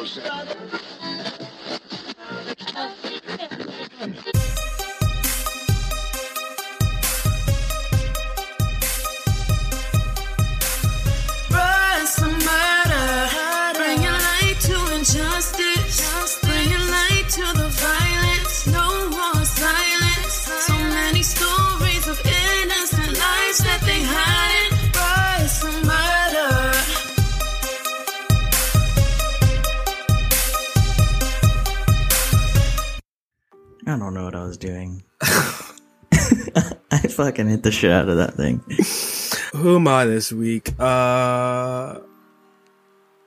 Rise doing. I fucking hit the shit out of that thing. Who am I this week? Uh,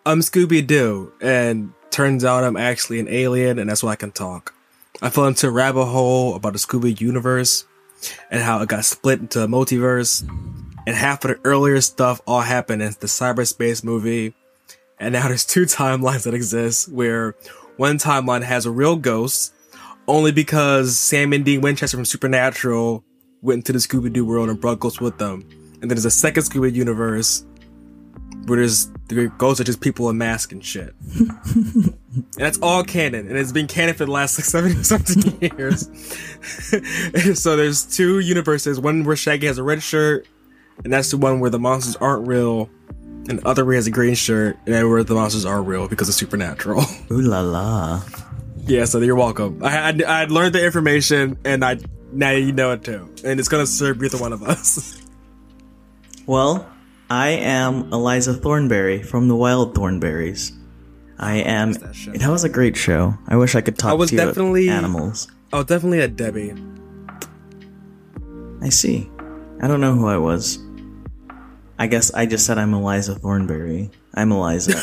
I'm Scooby Doo, and turns out I'm actually an alien, and that's why I can talk. I fell into a rabbit hole about the Scooby universe and how it got split into a multiverse, and half of the earlier stuff all happened in the cyberspace movie, and now there's two timelines that exist where one timeline has a real ghost only because Sam and Dean Winchester from Supernatural went into the Scooby Doo world and brought ghosts with them. And then there's a second Scooby Doo universe where there's the ghosts are just people in masks and shit. and that's all canon, and it's been canon for the last like seventy something years. so there's two universes: one where Shaggy has a red shirt, and that's the one where the monsters aren't real, and the other where he has a green shirt, and then where the monsters are real because of supernatural. Ooh la la. Yeah, so you're welcome. I had I learned the information, and I now you know it too, and it's gonna serve either one of us. Well, I am Eliza Thornberry from the Wild Thornberries. I am. that? That was a great show. I wish I could talk I was to you definitely- animals. oh, definitely a Debbie. I see. I don't know who I was. I guess I just said I'm Eliza Thornberry. I'm Eliza.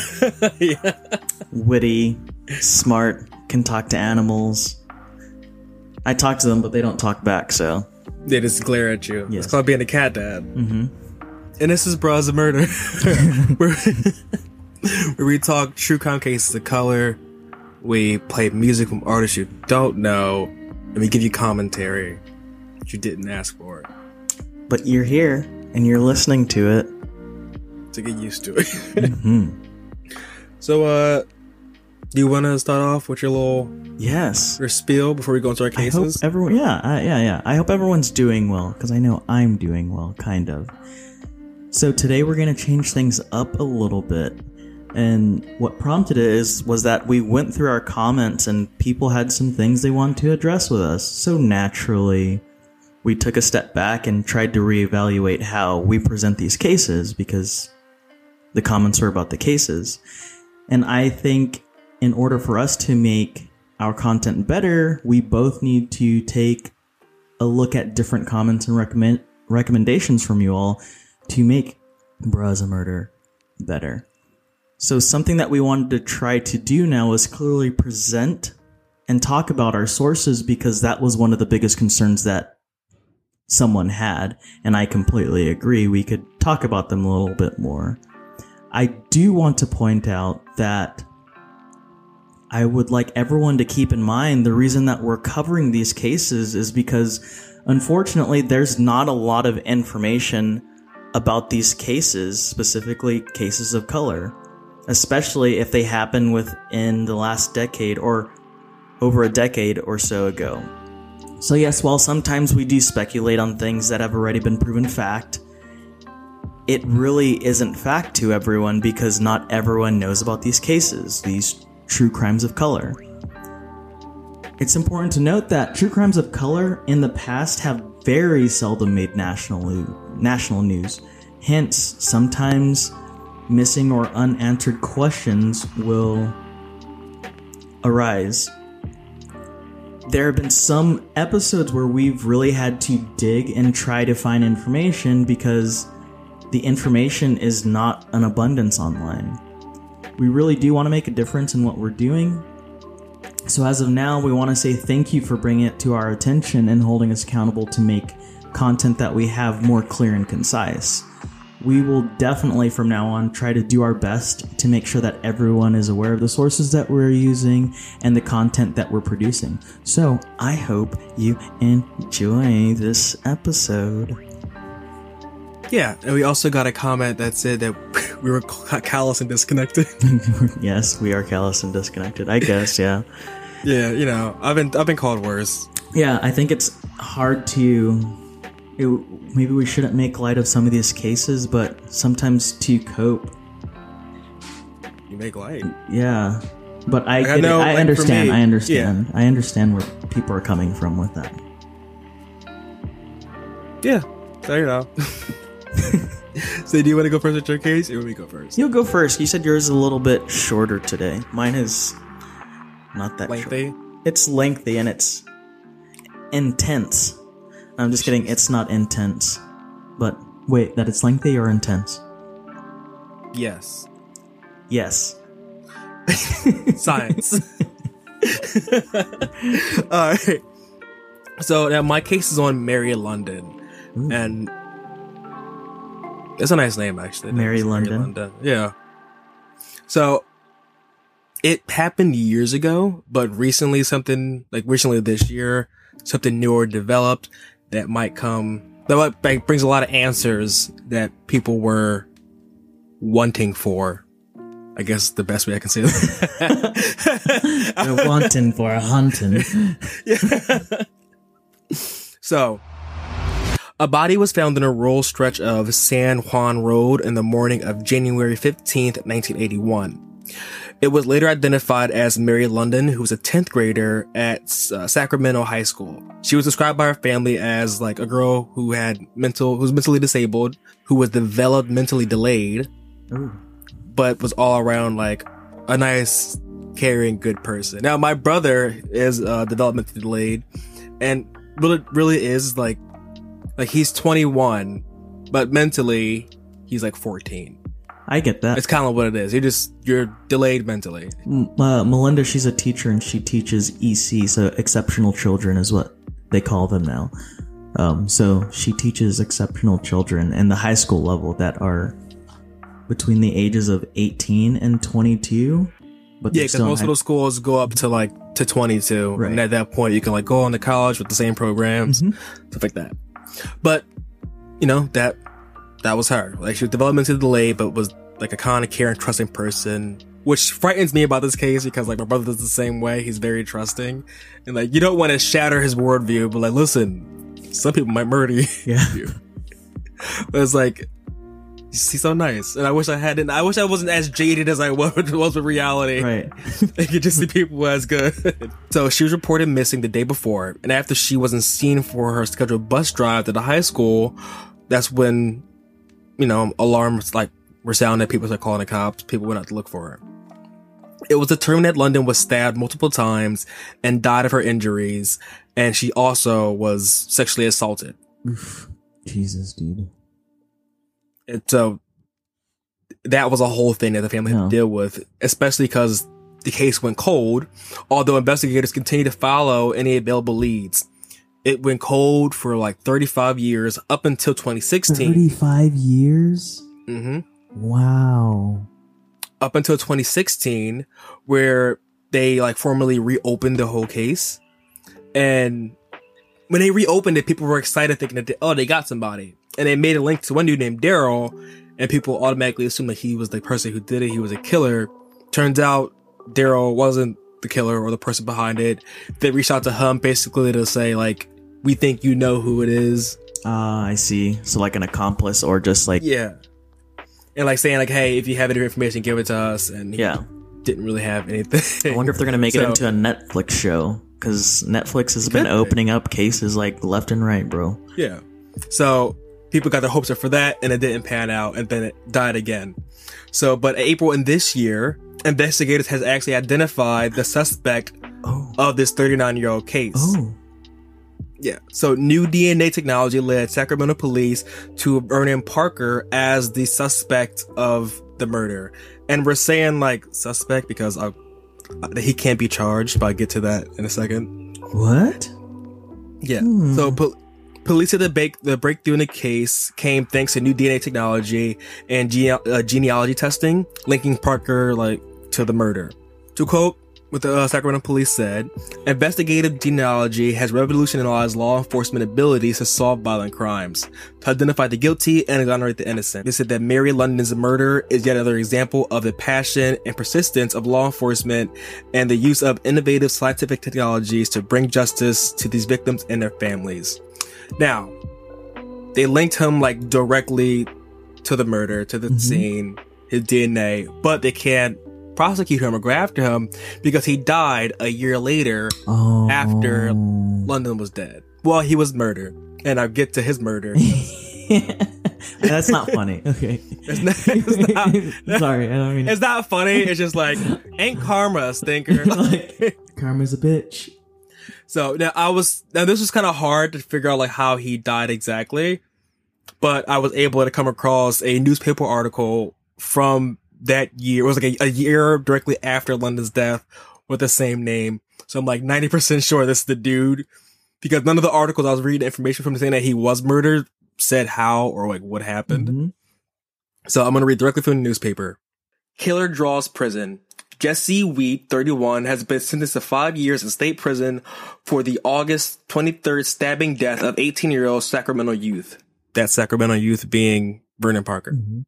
yeah. Witty, smart, can talk to animals. I talk to them, but they don't talk back, so. They just glare at you. Yes. It's called being a cat dad. Mm-hmm. And this is Bruh Issa Murder, where, where we talk true crime cases of color. We play music from artists you don't know, and we give you commentary that you didn't ask for But you're here, and you're listening to it. to get used to it. So, uh, do you want to start off with your little Yes. your spiel before we go into our I hope cases? everyone, yeah, uh, yeah, yeah. I hope everyone's doing well because I know I'm doing well, kind of. So today we're gonna change things up a little bit, and what prompted it is was that we went through our comments and people had some things they wanted to address with us. So naturally, we took a step back and tried to reevaluate how we present these cases because the comments were about the cases. And I think in order for us to make our content better, we both need to take a look at different comments and recommend recommendations from you all to make Bruh Issa Murder better. So something that we wanted to try to do now is clearly present and talk about our sources because that was one of the biggest concerns that someone had, and I completely agree. We could talk about them a little bit more. I do want to point out that I would like everyone to keep in mind the reason that we're covering these cases is because unfortunately there's not a lot of information about these cases, specifically cases of color, especially if they happen within the last decade or over a decade or so ago. So, yes, while sometimes we do speculate on things that have already been proven fact, it really isn't fact to everyone because not everyone knows about these cases, these true crimes of color. It's important to note that true crimes of color in the past have very seldom made national national news. Hence, sometimes missing or unanswered questions will arise. There have been some episodes where we've really had to dig and try to find information because the information is not an abundance online. We really do want to make a difference in what we're doing. So, as of now, we want to say thank you for bringing it to our attention and holding us accountable to make content that we have more clear and concise. We will definitely from now on try to do our best to make sure that everyone is aware of the sources that we're using and the content that we're producing. So, I hope you enjoy this episode. Yeah, and we also got a comment that said that we were callous and disconnected. yes, we are callous and disconnected. I guess, yeah. yeah, you know, I've been I've been called worse. Yeah, I think it's hard to. It, maybe we shouldn't make light of some of these cases, but sometimes to cope, You make light. yeah. But I, I get it. know, I like, understand. me, I understand. I understand where people are coming from with that. Yeah, so you know. so do you want to go first with your case, or me go first? You'll go first. You said yours is a little bit shorter today. Mine is not that short. Lengthy. It's lengthy and it's intense. I'm just kidding. It's not intense. But wait, that it's lengthy or intense? Yes. Yes. Science. All right. So now my case is on Mary London, and it's a nice name actually. Mary It's London. Yeah. So it happened years ago, but recently something like recently this year, something newer developed that might come that might, brings a lot of answers that people were wanting for. I guess the best way I can say that. They're wanting for a hunting. So, a body was found in a rural stretch of San Juan Road in the morning of January 15th, 1981. It was later identified as Mary London, who was a 10th grader at uh, Sacramento High School. She was described by her family as like a girl who had mental, who was mentally disabled, who was developmentally delayed, Ooh. but was all around like a nice, caring, good person. Now, my brother is uh, developmentally delayed, and what it really is like, like he's 21, but mentally he's like 14. I get that. It's kind of what it is. You're just you're delayed mentally. Uh, Melinda, she's a teacher and she teaches EC, so exceptional children is what they call them now. Um, so she teaches exceptional children in the high school level that are between the ages of 18 and 22. But Yeah, because most high- of those schools go up to like to 22, Right. and at that point you can like go on to college with the same programs, Mhm. stuff like that. But you know that that was her. Like she was developmentally delayed, but was like a kind of caring, trusting person. Which frightens me about this case because like my brother does the same way. He's very trusting, and like you don't want to shatter his worldview, but like listen, some people might murder you. Yeah. But it's like he's so nice, and I wish I hadn't. I wish I wasn't as jaded as I was, was with reality. Right. I could just see people as good. so she was reported missing the day before, and after she wasn't seen for her scheduled bus drive to the high school, that's when, you know, alarms like were sounded. People started calling the cops. People went out to look for her. It was determined that London was stabbed multiple times and died of her injuries, and she also was sexually assaulted. Jesus, dude. And so that was a whole thing that the family had to deal with, especially because the case went cold, although investigators continued to follow any available leads. It went cold for like 35 years up until 2016. 35 years? Mm-hmm. Wow. Up until 2016, where they like formally reopened the whole case. And when they reopened it, people were excited thinking that, they, oh, they got somebody. And they made a link to one dude named Daryl, and people automatically assumed that he was the person who did it. He was a killer. Turns out Daryl wasn't the killer or the person behind it. They reached out to him basically to say, like, we think you know who it is. Ah, I see. So like an accomplice or just like Yeah. And like saying, like, hey, if you have any information, give it to us. And he yeah. didn't really have anything. I wonder if they're gonna make it into a Netflix show because Netflix has been be. opening up cases like left and right, bro. Yeah. So people got their hopes up for that and it didn't pan out and then it died again. So, but April in this year, investigators has actually identified the suspect Oh, of this 39 year old case. oh, Yeah. So new DNA technology led Sacramento police to Vernon Parker as the suspect of the murder. And we're saying like suspect because uh, he can't be charged, but I'll get to that in a second. what? Yeah. Hmm. So po- police said the, break- the breakthrough in the case came thanks to new DNA technology and gene- uh, genealogy testing, linking Parker like to the murder. To quote, what the uh, Sacramento police said, investigative genealogy has revolutionized law enforcement abilities to solve violent crimes, to identify the guilty and exonerate the innocent. They said that Mary London's murder is yet another example of the passion and persistence of law enforcement and the use of innovative scientific technologies to bring justice to these victims and their families. Now, they linked him like directly to the murder, to the Mhm. scene, his DNA, but they can't prosecute him or go after him because he died a year later Oh. After- London was dead. Well, he was murdered. And I'll get to his murder. That's not funny. Okay. It's not, it's not, Sorry, I don't mean. it's not funny. It's just like, ain't karma a stinker? like, karma's a bitch. so now I was, now this was kind of hard to figure out like how he died exactly. But I was able to come across a newspaper article from that year. It was like a, a year directly after London's death with the same name. So I'm like 90% sure this is the dude because none of the articles I was reading information from saying that he was murdered said how or like what happened. Mhm. So I'm going to read directly from the newspaper. Killer draws prison. Jesse Wheat, 31, has been sentenced to five years in state prison for the August 23rd stabbing death of 18 year old Sacramento youth. That Sacramento youth being Vernon Parker. Mhm.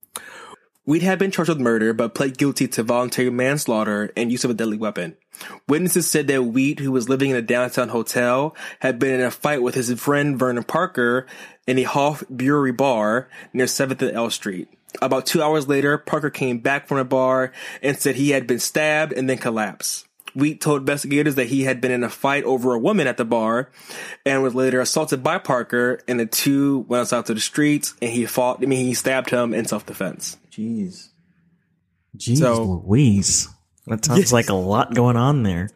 Wheat had been charged with murder, but pled guilty to voluntary manslaughter and use of a deadly weapon. Witnesses said that Wheat, who was living in a downtown hotel, had been in a fight with his friend Vernon Parker in a Hoff Brewery bar near 7th and L Street. About two hours later, Parker came back from the bar and said he had been stabbed and then collapsed. Wheat told investigators that he had been in a fight over a woman at the bar and was later assaulted by Parker and the two went out to the streets and he fought, I mean, he stabbed him in self-defense. Jeez. Jeez So- Louise. That sounds Yes. like a lot going on there.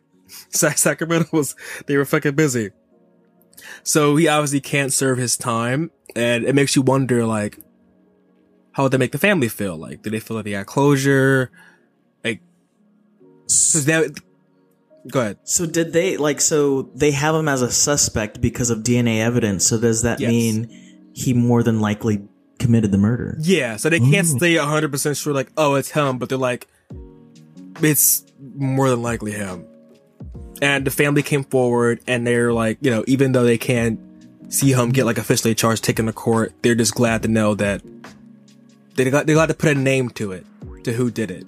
Sacramento was they were fucking busy. So he obviously can't serve his time, and it makes you wonder, like, how would they make the family feel? Like, do they feel like they got closure? Like, cause that. Go ahead. So did they like so they have him as a suspect because of DNA evidence. So does that Yes. mean he more than likely committed the murder? Yeah, so they can't Ooh. stay hundred percent sure, like, oh, it's him, but they're like, it's more than likely him. And the family came forward, and they're like, you know, even though they can't see him get like officially charged, taken to court, they're just glad to know that they got they got to put a name to it, to who did it.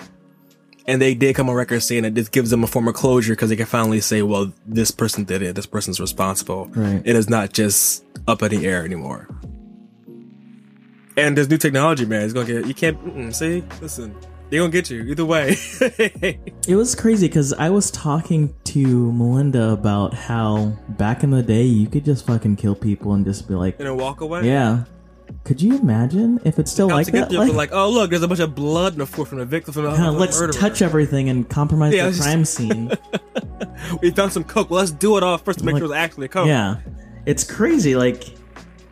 And they did come on record saying that this gives them a form of closure because they can finally say, well, this person did it, this person's responsible. Right. It is not just up in the air anymore. And there's new technology, man. It's gonna get you can't see. Listen, they're gonna get you either way. It was crazy because I was talking to Melinda about how back in the day you could just fucking kill people and just be like, and walk away. yeah. Could you imagine if it's still like that? Like, like, oh look, there's a bunch of blood in the floor from the victim. From the, from let's murderer. touch everything and compromise Yeah, the it's just- crime scene. We found some coke. Well, let's do it all first to make Like- sure it's actually coke. Yeah. It's crazy. Like,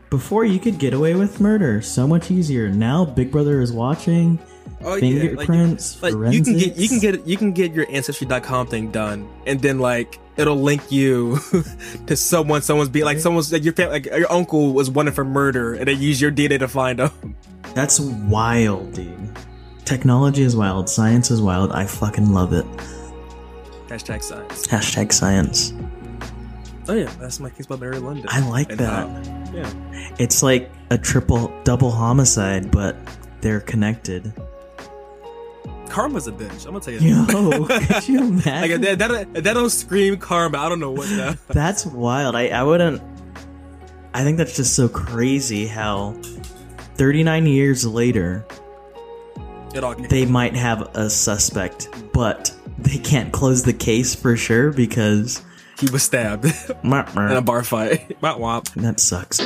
before you could get away with murder so much easier. Now Big Brother is watching. Oh, yeah, Fingerprints, Like, you can get you can get you can get your ancestry.com thing done, and then like it'll link you to someone. Someone's be like someone's like your fam- like your uncle was wanted for murder, and they use your DNA to find him. That's wild, dude. Technology is wild. Science is wild. I fucking love it. Hashtag science. Hashtag science. Oh yeah, that's my case about Mary London. I like And uh, that. how- yeah. It's like a triple, double homicide, but they're connected. Karma's a bitch. I'm gonna tell you. that. Yo, could you Like that, that, that don't scream karma. I don't know what that. That's wild. I, I wouldn't. I think that's just so crazy how 39 years later, they might have a suspect, but they can't close the case for sure because. He was stabbed in a bar fight. Womp womp. That sucks.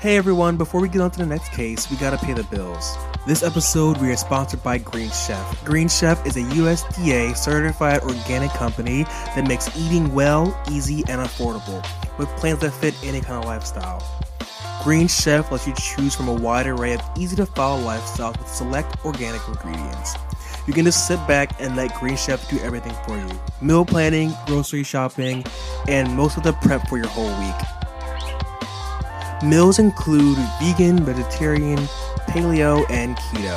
Hey everyone, before we get on to the next case, we gotta pay the bills. This episode, we are sponsored by Green Chef. Green Chef is a USDA certified organic company that makes eating well, easy, and affordable, with plans that fit any kind of lifestyle. Green Chef lets you choose from a wide array of easy to follow lifestyles with select organic ingredients. You can just sit back and let Green Chef do everything for you meal planning, grocery shopping, and most of the prep for your whole week. Meals include vegan, vegetarian, paleo, and keto.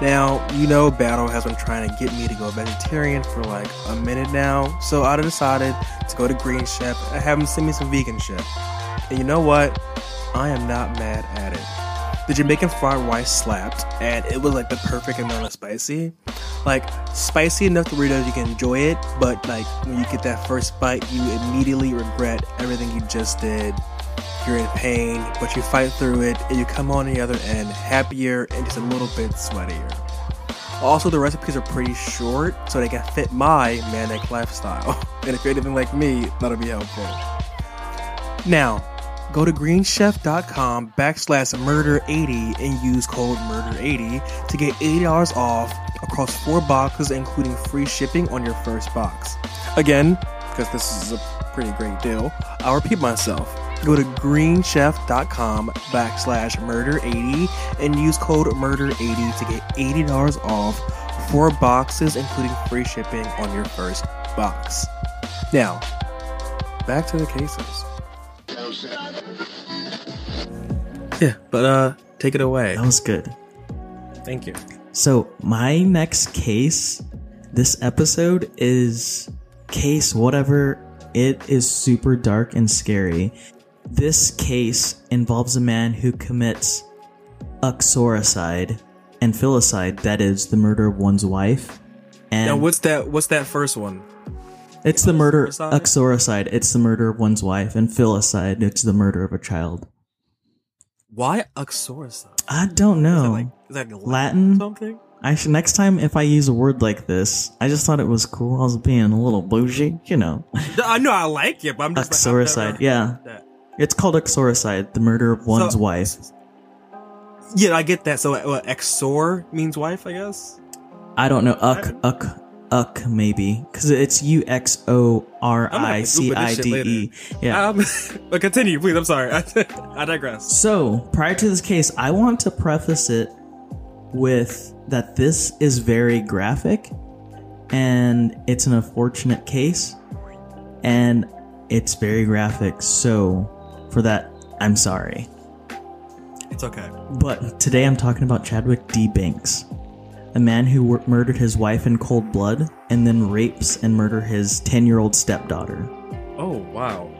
Now, you know, Battle has been trying to get me to go vegetarian for like a minute now, so I decided to go to Green Chef and have him send me some vegan shit. And you know what? I am not mad at it. The Jamaican fried rice slapped, and it was like the perfect amount of spicy. Like, spicy enough to where you can enjoy it, but like when you get that first bite, you immediately regret everything you just did you're in pain, but you fight through it and you come on the other end happier and just a little bit sweatier. Also, the recipes are pretty short, so they can fit my manic lifestyle. And if you're anything like me, that'll be helpful. Now, go to greenchef.com backslash murder80 and use code murder80 to get $80 off across four boxes, including free shipping on your first box. Again, because this is a pretty great deal, I'll repeat myself. Go to greenchef.com backslash murder80 and use code murder80 to get $80 off four boxes, including free shipping on your first box. Now, back to the cases. Yeah, but uh, take it away. That was good. Thank you. So, my next case this episode is case whatever. It is super dark and scary. This case involves a man who commits uxoricide and filicide, that is, the murder of one's wife. And Now, what's that? What's that first one? It's the murder Uxoricide? it's the murder of one's wife, and filicide, it's the murder of a child. Why uxoricide? I don't Is know. that like is that Latin? something? I should next time if I use a word like this, I just thought it was cool. I was being a little bougie, you know. I know I like it, but I'm just like, Uxoricide, never yeah. that. It's called uxoricide, the murder of one's So- wife. Yeah, I get that. So, what, exor means wife, I guess. I don't know. Uck, uck, uck, maybe. Because it's U X O R I C I D E. Yeah. Um, but continue, please. I'm sorry. I digress. So, prior to this case, I want to preface it with that this is very graphic and it's an unfortunate case and it's very graphic. So, for that, I'm sorry. It's okay. But today I'm talking about Chadwick D. Banks, a man who wor- murdered his wife in cold blood and then rapes and murder his 10 year old stepdaughter. Oh wow.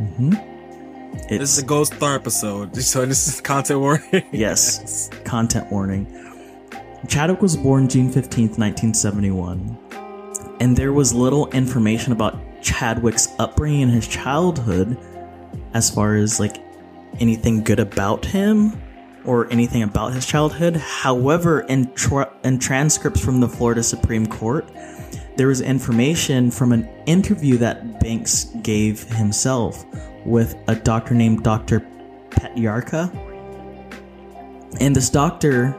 Mm-hmm. This It's is a Ghost Star episode, so this is content warning. Yes. Content warning. Chadwick was born June 15th, 1971. And there was little information about Chadwick's upbringing in his childhood as far as like anything good about him or anything about his childhood. However, in, tra- in transcripts from the Florida Supreme Court, there was information from an interview that Banks gave himself with a doctor named Dr. Petyarka. And this doctor,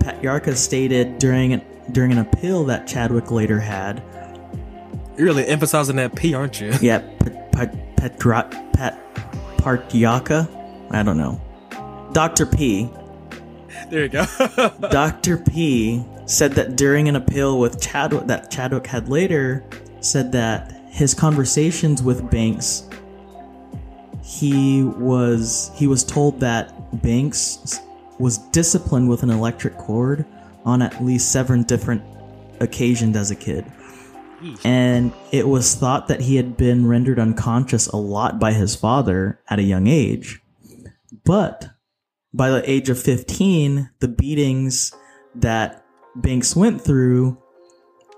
Pat Yarka, stated during an, during an appeal that Chadwick later had. You're really emphasizing that P, aren't you? Yeah, Pet, Pet, Petra, Pat I don't know. Dr. P. There you go. Dr. P said that during an appeal with Chadwick, that Chadwick had later said that his conversations with Banks, he was he was told that Banks was disciplined with an electric cord on at least seven different occasions as a kid. And it was thought that he had been rendered unconscious a lot by his father at a young age. But by the age of 15, the beatings that Banks went through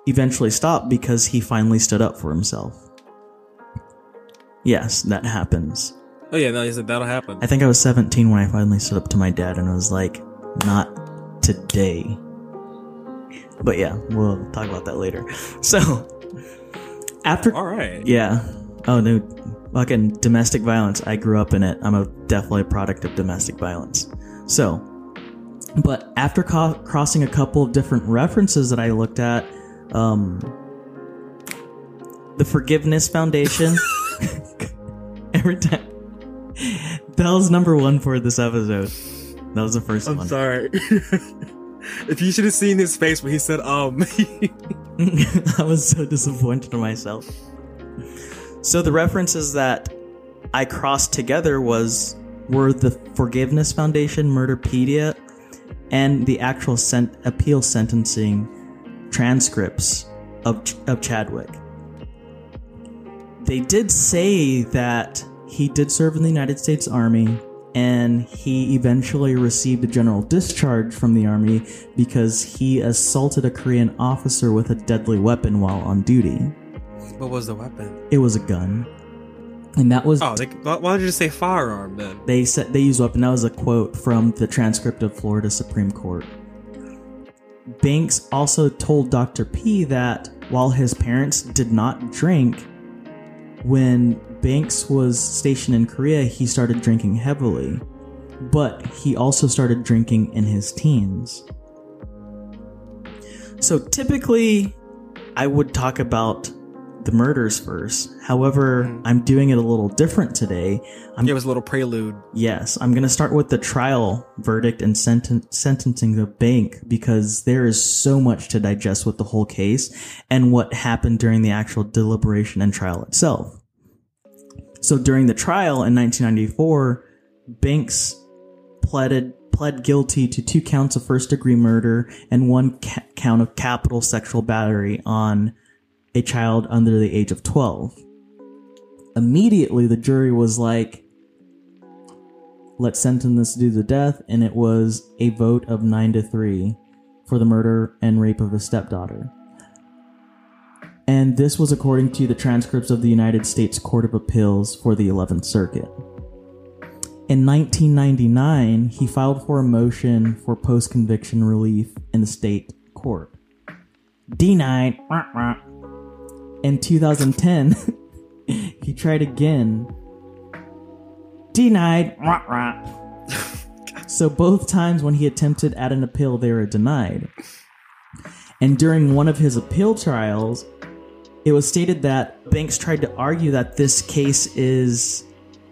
eventually stopped because he finally stood up for himself. Yes, that happens. oh yeah, no, he said that'll happen. I think I was 17 when I finally stood up to my dad and was like, not today. But yeah, we'll talk about that later. So, after. All right. Yeah. Oh, no. Fucking domestic violence. I grew up in it. I'm a definitely a product of domestic violence. So, but after co- crossing a couple of different references that I looked at, um, the Forgiveness Foundation. every time. That was number one for this episode. That was the 1st I'm one. sorry. if you should have seen his face when he said um I was so disappointed in myself. So the references that I crossed together was were the Forgiveness Foundation, Murderpedia, and the actual sent- appeal sentencing transcripts of, Ch- of Chadwick. They did say that he did serve in the United States Army and he eventually received a general discharge from the Army because he assaulted a Korean officer with a deadly weapon while on duty. What was the weapon? It was a gun. And that was Oh, they, why don't you just say firearm then? they said they used weapon. That was a quote from the transcript of Florida Supreme Court. Banks also told Dr. P that while his parents did not drink, when Banks was stationed in Korea, he started drinking heavily, but he also started drinking in his teens. So typically, I would talk about the murders first. However, mm-hmm. I'm doing it a little different today. I'm Give us a little prelude. Yes, I'm going to start with the trial verdict and senten- sentencing of Bank because there is so much to digest with the whole case and what happened during the actual deliberation and trial itself. So during the trial in 1994, Banks pleaded pled guilty to two counts of first degree murder and one ca- count of capital sexual battery on a child under the age of 12. Immediately the jury was like let's sentence this dude to death, and it was a vote of nine to three for the murder and rape of his stepdaughter. And this was according to the transcripts of the United States Court of Appeals for the 11th Circuit. In 1999, he filed for a motion for post conviction relief in the state court. Denied. In 2010, he tried again denied. Rah, rah. so both times when he attempted at an appeal, they were denied. And during one of his appeal trials, it was stated that Banks tried to argue that this case is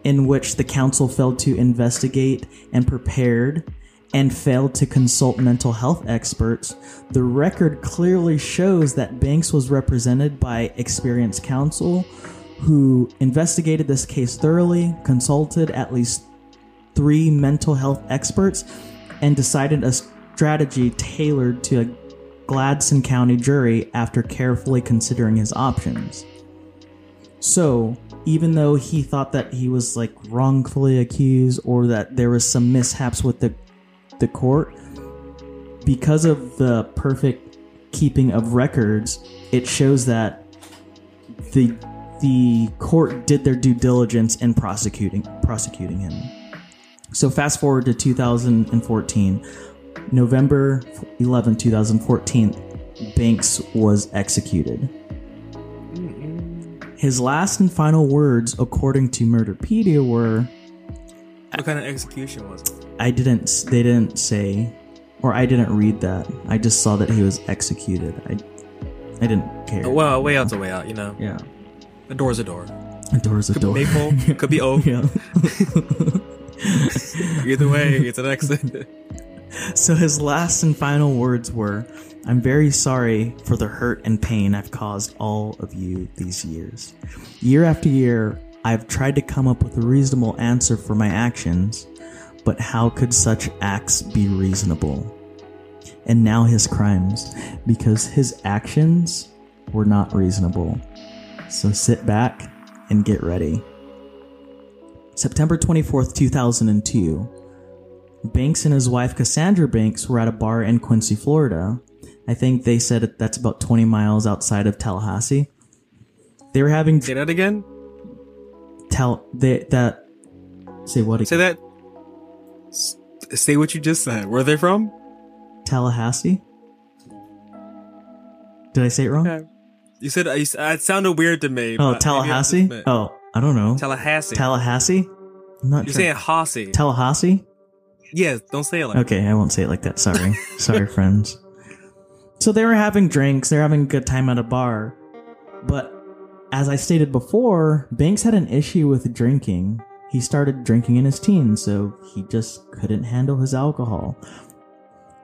in which the council failed to investigate and prepared and failed to consult mental health experts. The record clearly shows that Banks was represented by experienced counsel who investigated this case thoroughly, consulted at least three mental health experts, and decided a strategy tailored to a Gladson County jury after carefully considering his options. So, even though he thought that he was like wrongfully accused or that there was some mishaps with the the court, because of the perfect keeping of records, it shows that the the court did their due diligence in prosecuting prosecuting him. So fast forward to 2014, November 11, 2014, Banks was executed. His last and final words, according to Murderpedia, were What kind of execution was it? I didn't. They didn't say, or I didn't read that. I just saw that he was executed. I, I didn't care. Well, way out's a way out, you know. yeah, A door's a door. a door's a Could door. be maple, could be oak. yeah. Either way, it's an exit. So his last and final words were, "I'm very sorry for the hurt and pain I've caused all of you these years. Year after year, I've tried to come up with a reasonable answer for my actions, but how could such acts be reasonable?" And now his crimes, because his actions were not reasonable. So sit back and get ready. September 24th, 2002. Banks and his wife Cassandra Banks were at a bar in Quincy, Florida. I think they said that's about 20 miles outside of Tallahassee. They were having Say that again. Tal they, that say what Say that. S- Say what you just said. Where are they from? Tallahassee? Did I say it wrong? You said you, it sounded weird to me. Oh, but maybe I Tallahassee? Oh, I don't know. Tallahassee. Tallahassee? I'm not You're sure. saying Hossy. Tallahassee? yes, don't say it like Okay, I won't say it like that. Sorry. Sorry, friends. So they were having drinks, they're having a good time at a bar. But as I stated before, Banks had an issue with drinking. He started drinking in his teens, so he just couldn't handle his alcohol.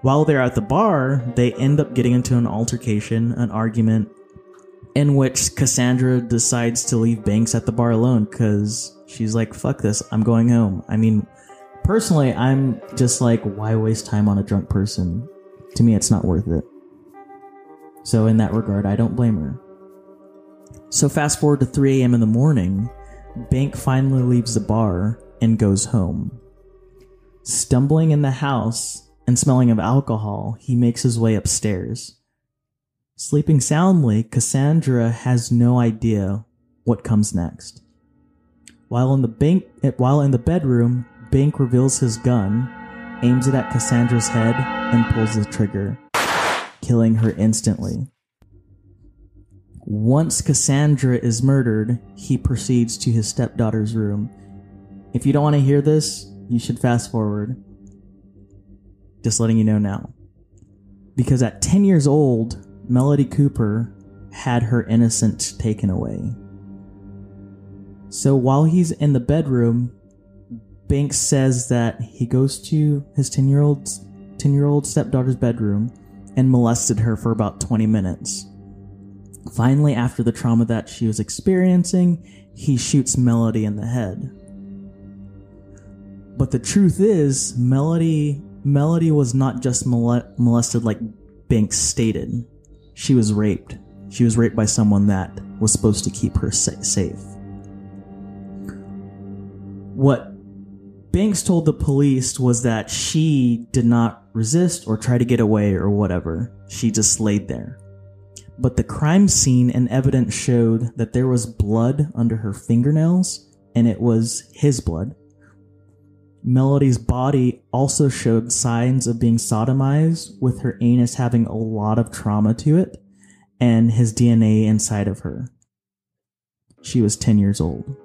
While they're at the bar, they end up getting into an altercation, an argument, in which Cassandra decides to leave Banks at the bar alone because she's like, fuck this, I'm going home. I mean, personally, I'm just like, why waste time on a drunk person? To me, it's not worth it. So, in that regard, I don't blame her. So, fast forward to 3 a.m. in the morning, Bank finally leaves the bar and goes home. Stumbling in the house and smelling of alcohol, he makes his way upstairs. Sleeping soundly, Cassandra has no idea what comes next. While in the bank, while in the bedroom, Bank reveals his gun, aims it at Cassandra's head, and pulls the trigger, killing her instantly. Once Cassandra is murdered, he proceeds to his stepdaughter's room. If you don't want to hear this, you should fast forward. Just letting you know now. Because at 10 years old, Melody Cooper had her innocence taken away. So while he's in the bedroom, Banks says that he goes to his 10 year old 10 year old stepdaughter's bedroom and molested her for about 20 minutes. Finally, after the trauma that she was experiencing, he shoots Melody in the head. But the truth is, Melody Melody was not just molested like Banks stated. She was raped. She was raped by someone that was supposed to keep her sa- safe. What Banks told the police was that she did not resist or try to get away or whatever. She just laid there. But the crime scene and evidence showed that there was blood under her fingernails, and it was his blood. Melody's body also showed signs of being sodomized, with her anus having a lot of trauma to it, and his DNA inside of her. She was 10 years old.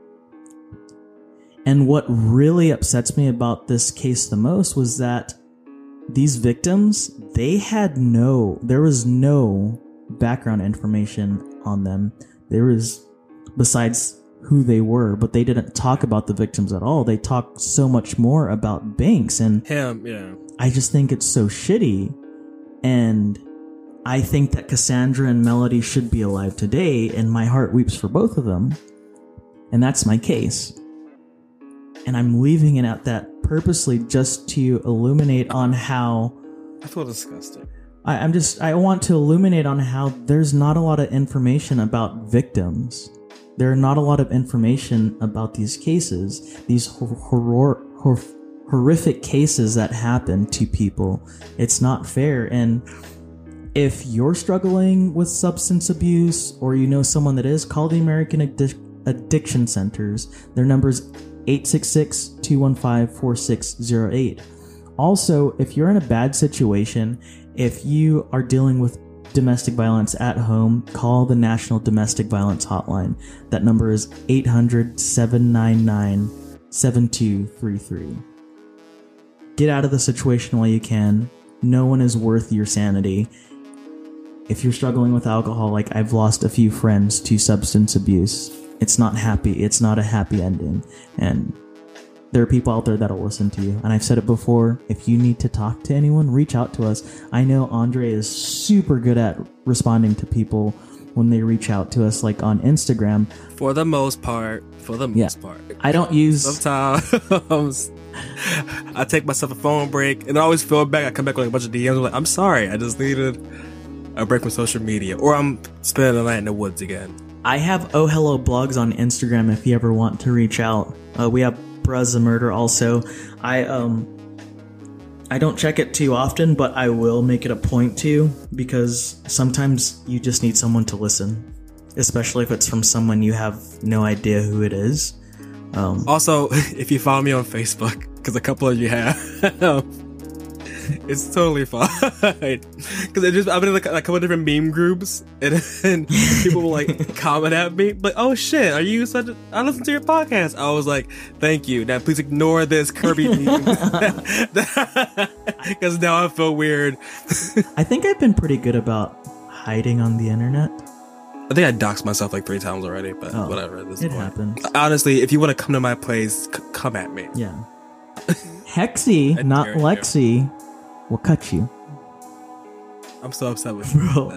And what really upsets me about this case the most was that these victims, they had no, there was no background information on them. There is, besides who they were, but they didn't talk about the victims at all. They talked so much more about Banks, and Him, yeah. I just think it's so shitty. And I think that Cassandra and Melody should be alive today, and my heart weeps for both of them. And that's my case. And I'm leaving it at that purposely just to illuminate on how I feel disgusting. I, I'm just I want to illuminate on how there's not a lot of information about victims. There are not a lot of information about these cases, these hor- horrific cases that happen to people. It's not fair. And if you're struggling with substance abuse or you know someone that is, call the American Addic- Addiction Centers. Their number's 866 215 4608. Also, if you're in a bad situation, if you are dealing with domestic violence at home, call the National Domestic Violence Hotline. That number is 800 799 7233. Get out of the situation while you can. No one is worth your sanity. If you're struggling with alcohol, like I've lost a few friends to substance abuse, it's not happy. It's not a happy ending. And there are people out there that'll listen to you. And I've said it before if you need to talk to anyone, reach out to us. I know Andre is super good at responding to people when they reach out to us, like on Instagram. For the most part. For the Yeah. most part. I don't use. Sometimes I take myself a phone break and I always feel bad. I come back with like a bunch of DMs. I'm like, I'm sorry. I just needed a break from social media. Or I'm spending the night in the woods again. I have Oh Hello blogs on Instagram if you ever want to reach out. Uh, we have The Murder also. I um I don't check it too often, but I will make it a point to because sometimes you just need someone to listen, especially if it's from someone you have no idea who it is. Um, Also, if you follow me on Facebook, because a couple of you have, it's totally fine. Because it just I've been in like, a couple of different meme groups, and, and people will like comment at me, like, "Oh shit, are you such? A, I listen to your podcast." I was like, "Thank you." Now please ignore this Kirby meme, because now I feel weird. I think I've been pretty good about hiding on the internet. I think I doxed myself like three times already, but Oh, whatever. At this It point. happens. Honestly, if you want to come to my place, c- come at me. Yeah. Hexy, not dare you. Will cut you. I'm so upset with you. Bro,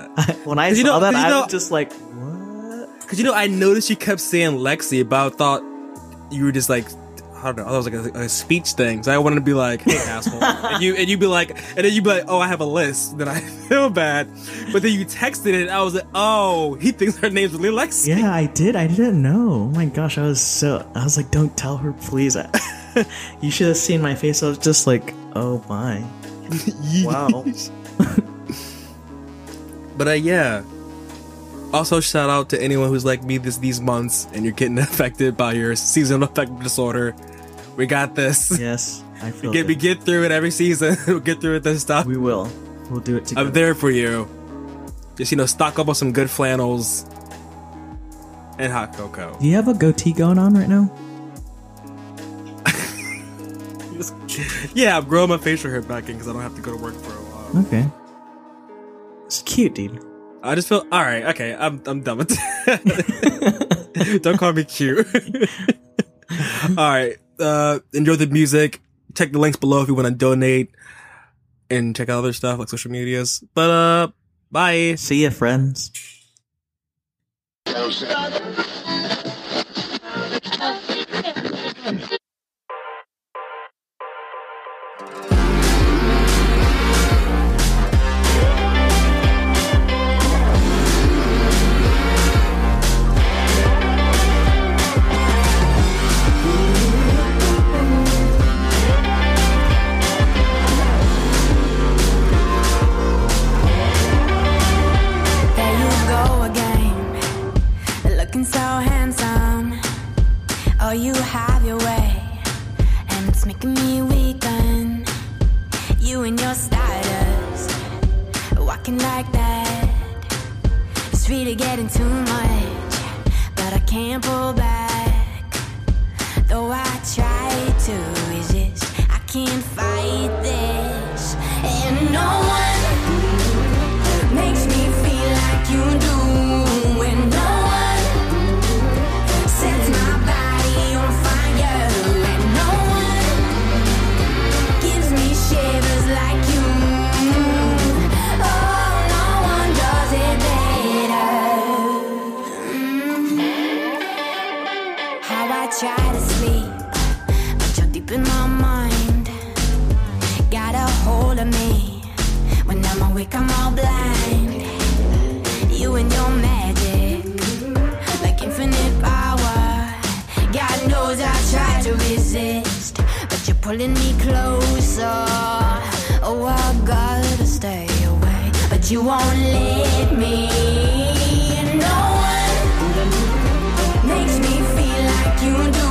when I saw you know- that, you I know- was just like, what? Because you know, I noticed you kept saying Lexi, but I thought you were just like I don't know. I was like a, a speech thing, so I wanted to be like, "Hey, asshole," and you and you'd be like, and then you'd be like, "Oh, I have a list." Then I feel bad, but then you texted it. I was like, "Oh, he thinks her name's really Lexi." Yeah, I did. I didn't know. Oh my gosh, I was so. I was like, don't tell her, please. you should have seen my face. I was just like, oh my. Wow. But uh, yeah. Also, shout out to anyone who's like me this these months and you're getting affected by your seasonal affective disorder. We got this. yes, I feel. We get, we get through it every season. we'll get through it this time. We will. We'll do it together. I'm there for you. Just you know, stock up on some good flannels and hot cocoa. Do you have a goatee going on right now? yeah, I'm growing my facial hair back in because I don't have to go to work for a while. Okay. It's cute, dude. I just feel all right. Okay, I'm I'm done with that. don't call me cute. all right. Uh, enjoy the music. Check the links below if you want to donate, and check out other stuff like social medias. But uh, bye. See ya, friends. Try to sleep but you're deep in my mind got a hold of me when I'm awake, I'm all blind. You and your magic, like infinite power. God knows I try to resist, but you're pulling me closer. Oh, I gotta stay away, but you won't let me. you do.